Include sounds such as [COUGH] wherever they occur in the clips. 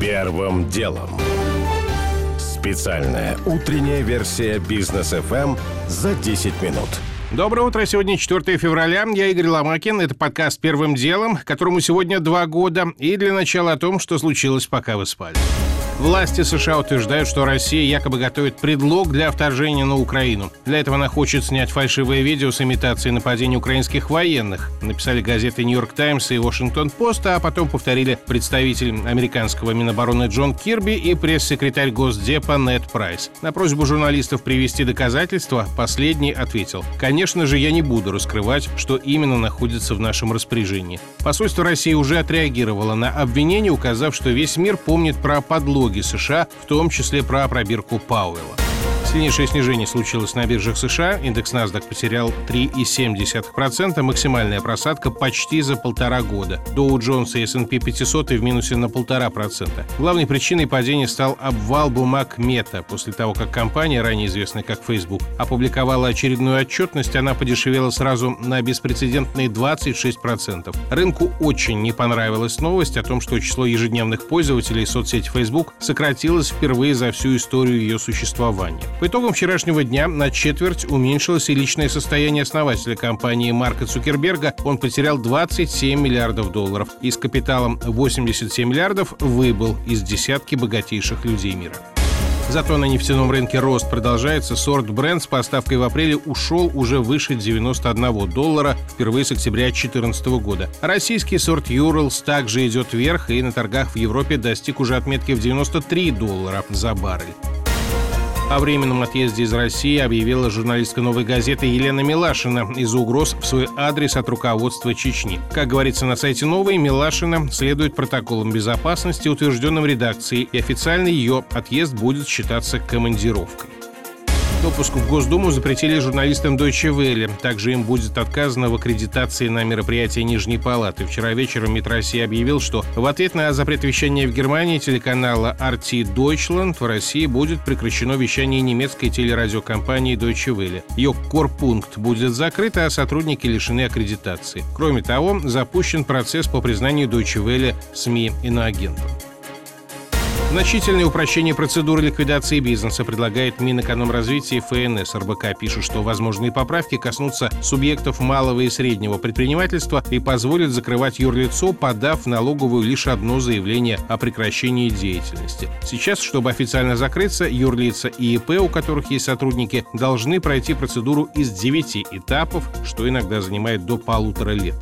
Первым делом. Специальная утренняя версия бизнес FM за 10 минут. Доброе утро. Сегодня 4 февраля. Я Игорь Ломакин. Это подкаст «Первым делом», которому сегодня два года. И для начала о том, что случилось, пока вы спали. Власти США утверждают, что Россия якобы готовит предлог для вторжения на Украину. Для этого она хочет снять фальшивое видео с имитацией нападения украинских военных. Написали газеты «Нью-Йорк Таймс» и «Вашингтон-Пост», а потом повторили представитель американского Минобороны Джон Кирби и пресс-секретарь Госдепа Нед Прайс. На просьбу журналистов привести доказательства последний ответил «Конечно же, я не буду раскрывать, что именно находится в нашем распоряжении». Посольство России уже отреагировало на обвинение, указав, что весь мир помнит про подлог налоги США, в том числе про пробирку Пауэлла. Сильнейшее снижение случилось на биржах США. Индекс NASDAQ потерял 3,7%, максимальная просадка почти за полтора года. Jones и S&P 500 в минусе на полтора процента. Главной причиной падения стал обвал бумаг Мета. После того, как компания, ранее известная как Facebook, опубликовала очередную отчетность, она подешевела сразу на беспрецедентные 26%. Рынку очень не понравилась новость о том, что число ежедневных пользователей соцсети Facebook сократилось впервые за всю историю ее существования. По итогам вчерашнего дня на четверть уменьшилось и личное состояние основателя компании Марка Цукерберга. Он потерял 27 миллиардов долларов и с капиталом 87 миллиардов выбыл из десятки богатейших людей мира. Зато на нефтяном рынке рост продолжается. Сорт Brent с поставкой в апреле ушел уже выше 91 доллара впервые с октября 2014 года. Российский сорт Urals также идет вверх и на торгах в Европе достиг уже отметки в 93 доллара за баррель. О временном отъезде из России объявила журналистка «Новой газеты» Елена Милашина из-за угроз в свой адрес от руководства Чечни. Как говорится на сайте «Новой», Милашина следует протоколам безопасности, утвержденным редакцией, и официально ее отъезд будет считаться командировкой. Допуск в Госдуму запретили журналистам Deutsche Welle. Также им будет отказано в аккредитации на мероприятие Нижней Палаты. Вчера вечером МИД России объявил, что в ответ на запрет вещания в Германии телеканала RT Deutschland в России будет прекращено вещание немецкой телерадиокомпании Deutsche Welle. Ее корпункт будет закрыт, а сотрудники лишены аккредитации. Кроме того, запущен процесс по признанию Deutsche Welle СМИ иноагентом. Значительное упрощение процедуры ликвидации бизнеса предлагает Минэкономразвития и ФНС. РБК пишут, что возможные поправки коснутся субъектов малого и среднего предпринимательства и позволят закрывать юрлицо, подав налоговую лишь одно заявление о прекращении деятельности. Сейчас, чтобы официально закрыться, юрлица и ИП, у которых есть сотрудники, должны пройти процедуру из девяти этапов, что иногда занимает до полутора лет.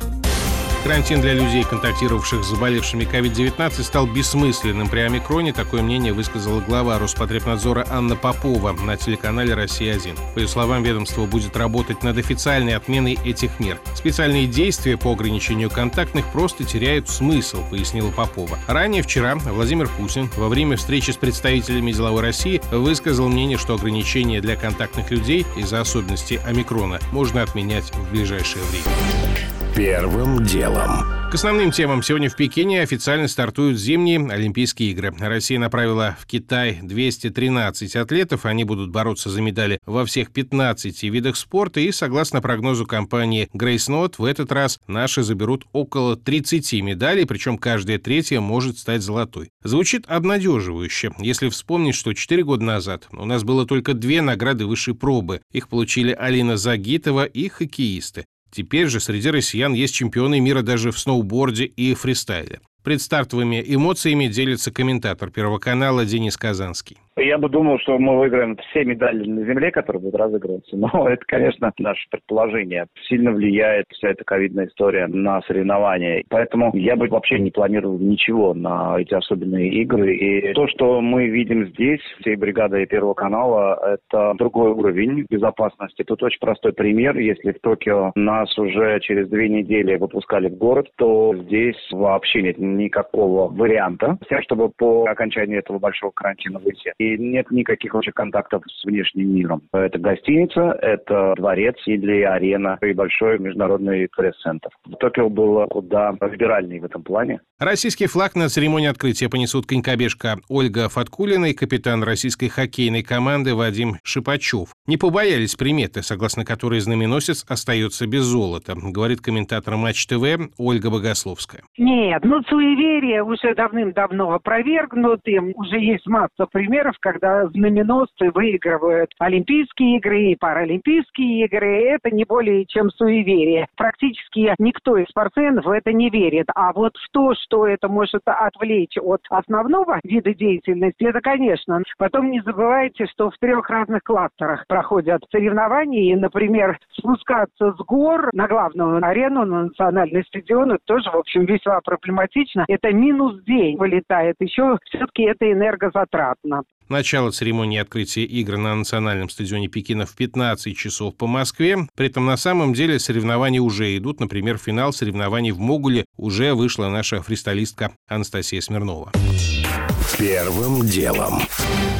Карантин для людей, контактировавших с заболевшими COVID-19, стал бессмысленным при омикроне. Такое мнение высказала глава Роспотребнадзора Анна Попова на телеканале «Россия-1». По ее словам, ведомство будет работать над официальной отменой этих мер. Специальные действия по ограничению контактных просто теряют смысл, пояснила Попова. Ранее вчера Владимир Путин во время встречи с представителями деловой России высказал мнение, что ограничения для контактных людей из-за особенностей омикрона можно отменять в ближайшее время. Первым делом. К основным темам сегодня в Пекине официально стартуют зимние Олимпийские игры. Россия направила в Китай 213 атлетов. Они будут бороться за медали во всех 15 видах спорта. И, согласно прогнозу компании Grace Note, в этот раз наши заберут около 30 медалей, причем каждая третья может стать золотой. Звучит обнадеживающе, если вспомнить, что 4 года назад у нас было только две награды высшей пробы. Их получили Алина Загитова и хоккеисты. Теперь же среди россиян есть чемпионы мира даже в сноуборде и фристайле. Предстартовыми эмоциями делится комментатор Первого канала Денис Казанский. Я бы думал, что мы выиграем все медали на земле, которые будут разыгрываться. [LAUGHS] Но это, конечно, наше предположение. Сильно влияет вся эта ковидная история на соревнования. Поэтому я бы вообще не планировал ничего на эти особенные игры. И то, что мы видим здесь, всей бригадой Первого канала, это другой уровень безопасности. Тут очень простой пример. Если в Токио нас уже через две недели выпускали в город, то здесь вообще нет никакого варианта, чтобы по окончании этого большого карантина выйти и нет никаких вообще контактов с внешним миром. Это гостиница, это дворец или арена и большой международный пресс-центр. Токио было куда либеральнее в этом плане. Российский флаг на церемонии открытия понесут конькобежка Ольга Фаткулина и капитан российской хоккейной команды Вадим Шипачев. Не побоялись приметы, согласно которой знаменосец остается без золота, говорит комментатор Матч ТВ Ольга Богословская. Нет, ну суеверия уже давным-давно опровергнуты. Уже есть масса примеров, когда знаменосцы выигрывают Олимпийские игры и Паралимпийские игры. Это не более чем суеверие. Практически никто из спортсменов в это не верит. А вот в то, что это может отвлечь от основного вида деятельности, это, конечно. Потом не забывайте, что в трех разных кластерах проходят соревнования. И, например, спускаться с гор на главную арену, на национальный стадион, это тоже, в общем, весьма проблематично. Это минус день вылетает. Еще все-таки это энергозатратно. Начало церемонии открытия игр на национальном стадионе Пекина в 15 часов по Москве. При этом на самом деле соревнования уже идут. Например, финал соревнований в Могуле уже вышла наша фристайлистка Анастасия Смирнова. Первым делом.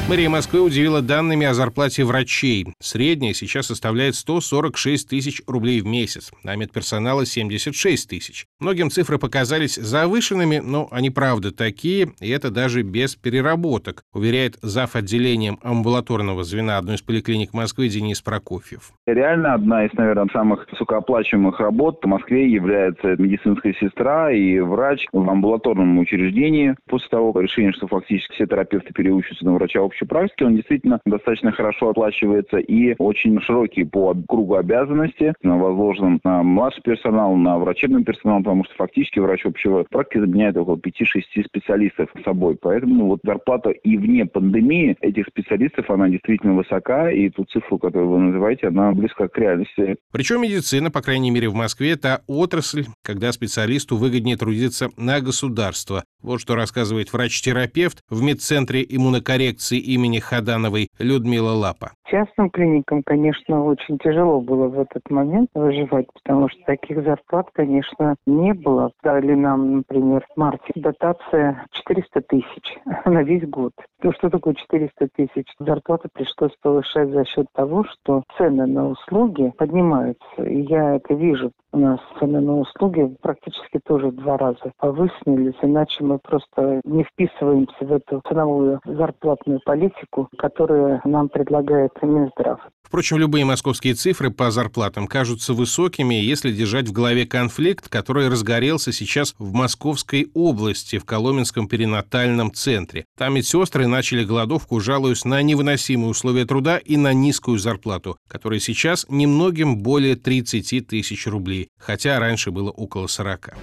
Мэрия Москвы удивила данными о зарплате врачей. Средняя сейчас составляет 146 тысяч рублей в месяц, а медперсонала 76 тысяч. Многим цифры показались завышенными, но они правда такие, и это даже без переработок, уверяет зав. отделением амбулаторного звена одной из поликлиник Москвы Денис Прокофьев. Реально одна из, наверное, самых высокооплачиваемых работ в Москве является медицинская сестра и врач в амбулаторном учреждении. После того решения, что фактически все терапевты переучатся на врача общей практики, он действительно достаточно хорошо оплачивается и очень широкий по кругу обязанностей, возложен на младший персонал, на врачебный персонал, потому что фактически врач общего практики заменяет около 5-6 специалистов собой. Поэтому ну, вот зарплата и вне пандемии этих специалистов, она действительно высока, и ту цифру, которую вы называете, она близка к реальности. Причем медицина, по крайней мере в Москве, это отрасль, когда специалисту выгоднее трудиться на государство. Вот что рассказывает врач-терапевт в медцентре иммунокоррекции имени Хадановой Людмила Лапа. Частным клиникам, конечно, очень тяжело было в этот момент выживать, потому что таких зарплат, конечно, не было. Дали нам, например, в марте дотация 400 тысяч [LAUGHS] на весь год. Ну, что такое 400 тысяч? Зарплату пришлось повышать за счет того, что цены на услуги поднимаются. И я это вижу. У нас цены на услуги практически тоже в два раза повысились, иначе мы просто не вписываемся в эту ценовую зарплатную политику, которую нам предлагает Минздрав. Впрочем, любые московские цифры по зарплатам кажутся высокими, если держать в голове конфликт, который разгорелся сейчас в Московской области, в Коломенском перинатальном центре. Там медсестры начали голодовку, жалуясь на невыносимые условия труда и на низкую зарплату, которая сейчас немногим более 30 тысяч рублей, хотя раньше было около 40.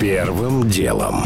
Первым делом.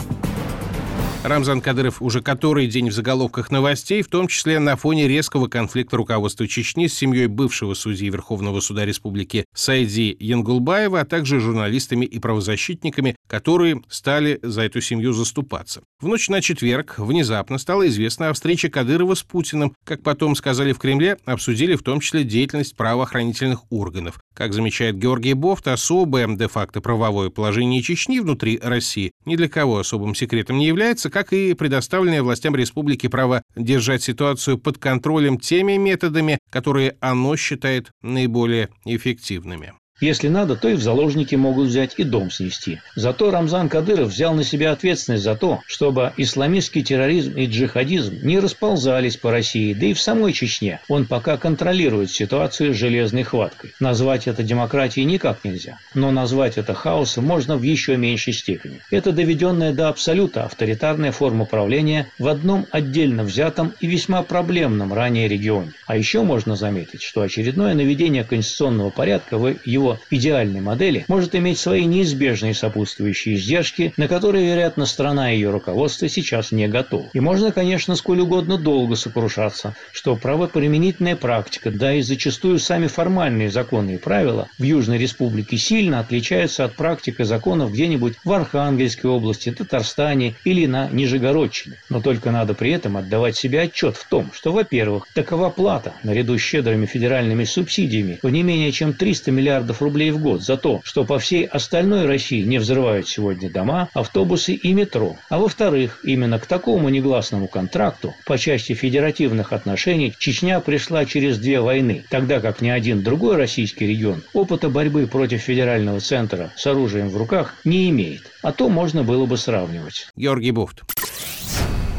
Рамзан Кадыров уже который день в заголовках новостей, в том числе на фоне резкого конфликта руководства Чечни с семьей бывшего судьи Верховного суда республики Сайди Янгулбаева, а также журналистами и правозащитниками, которые стали за эту семью заступаться. В ночь на четверг внезапно стало известно о встрече Кадырова с Путиным. Как потом сказали в Кремле, обсудили в том числе деятельность правоохранительных органов. Как замечает Георгий Бофт, особое де-факто правовое положение Чечни внутри России ни для кого особым секретом не является, как и предоставленное властям республики право держать ситуацию под контролем теми методами, которые оно считает наиболее эффективными. Если надо, то и в заложники могут взять и дом снести. Зато Рамзан Кадыров взял на себя ответственность за то, чтобы исламистский терроризм и джихадизм не расползались по России, да и в самой Чечне. Он пока контролирует ситуацию с железной хваткой. Назвать это демократией никак нельзя, но назвать это хаосом можно в еще меньшей степени. Это доведенная до абсолюта авторитарная форма правления в одном отдельно взятом и весьма проблемном ранее регионе. А еще можно заметить, что очередное наведение конституционного порядка в его его идеальной модели может иметь свои неизбежные сопутствующие издержки, на которые, вероятно, страна и ее руководство сейчас не готовы. И можно, конечно, сколь угодно долго сокрушаться, что правоприменительная практика, да и зачастую сами формальные законы и правила в Южной Республике сильно отличаются от практики законов где-нибудь в Архангельской области, Татарстане или на Нижегородчине. Но только надо при этом отдавать себе отчет в том, что, во-первых, такова плата, наряду с щедрыми федеральными субсидиями, в не менее чем 300 миллиардов миллиардов рублей в год за то, что по всей остальной России не взрывают сегодня дома, автобусы и метро. А во-вторых, именно к такому негласному контракту по части федеративных отношений Чечня пришла через две войны, тогда как ни один другой российский регион опыта борьбы против федерального центра с оружием в руках не имеет. А то можно было бы сравнивать. Георгий Бовт.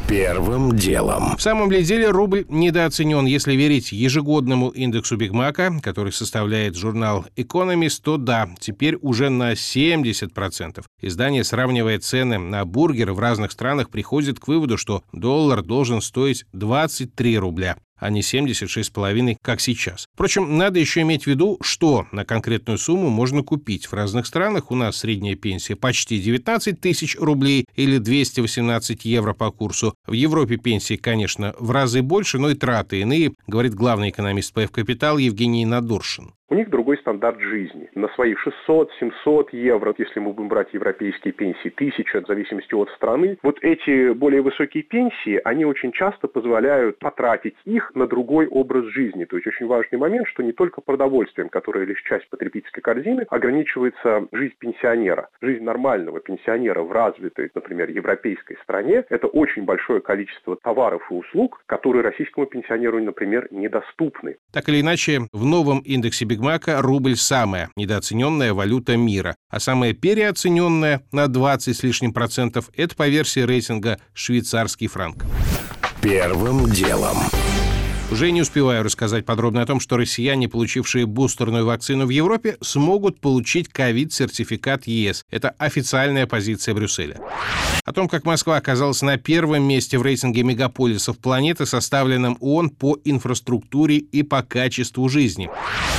Первым делом. В самом ли деле рубль недооценен, если верить ежегодному индексу Бигмака, который составляет журнал Economist, то да, теперь уже на 70%. Издание, сравнивая цены на бургеры в разных странах, приходит к выводу, что доллар должен стоить 23 рубля а не 76,5, как сейчас. Впрочем, надо еще иметь в виду, что на конкретную сумму можно купить. В разных странах у нас средняя пенсия почти 19 тысяч рублей или 218 евро по курсу. В Европе пенсии, конечно, в разы больше, но и траты иные, говорит главный экономист ПФ «Капитал» Евгений Надоршин. У них другой стандарт жизни. На свои 600-700 евро, если мы будем брать европейские пенсии, 1000, в зависимости от страны, вот эти более высокие пенсии, они очень часто позволяют потратить их на другой образ жизни. То есть очень важный момент, что не только продовольствием, которое лишь часть потребительской корзины, ограничивается жизнь пенсионера. Жизнь нормального пенсионера в развитой, например, европейской стране – это очень большое количество товаров и услуг, которые российскому пенсионеру, например, недоступны. Так или иначе, в новом индексе Бигмака рубль самая недооцененная валюта мира, а самая переоцененная на 20 с лишним процентов – это по версии рейтинга швейцарский франк. Первым делом. Уже не успеваю рассказать подробно о том, что россияне, получившие бустерную вакцину в Европе, смогут получить ковид-сертификат ЕС. Это официальная позиция Брюсселя. О том, как Москва оказалась на первом месте в рейтинге мегаполисов планеты, составленном ООН по инфраструктуре и по качеству жизни.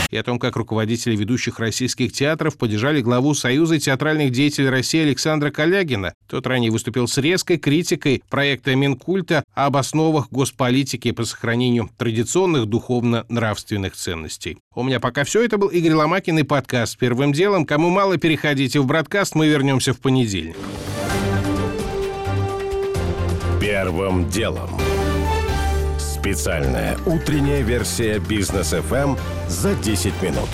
И о том, как руководители ведущих российских театров поддержали главу Союза театральных деятелей России Александра Калягина. Тот ранее выступил с резкой критикой проекта Минкульта об основах госполитики по сохранению традиционных духовно-нравственных ценностей. У меня пока все. Это был Игорь Ломакин и подкаст «Первым делом». Кому мало, переходите в бродкаст. Мы вернемся в понедельник. Первым делом. Специальная утренняя версия бизнес FM за 10 минут.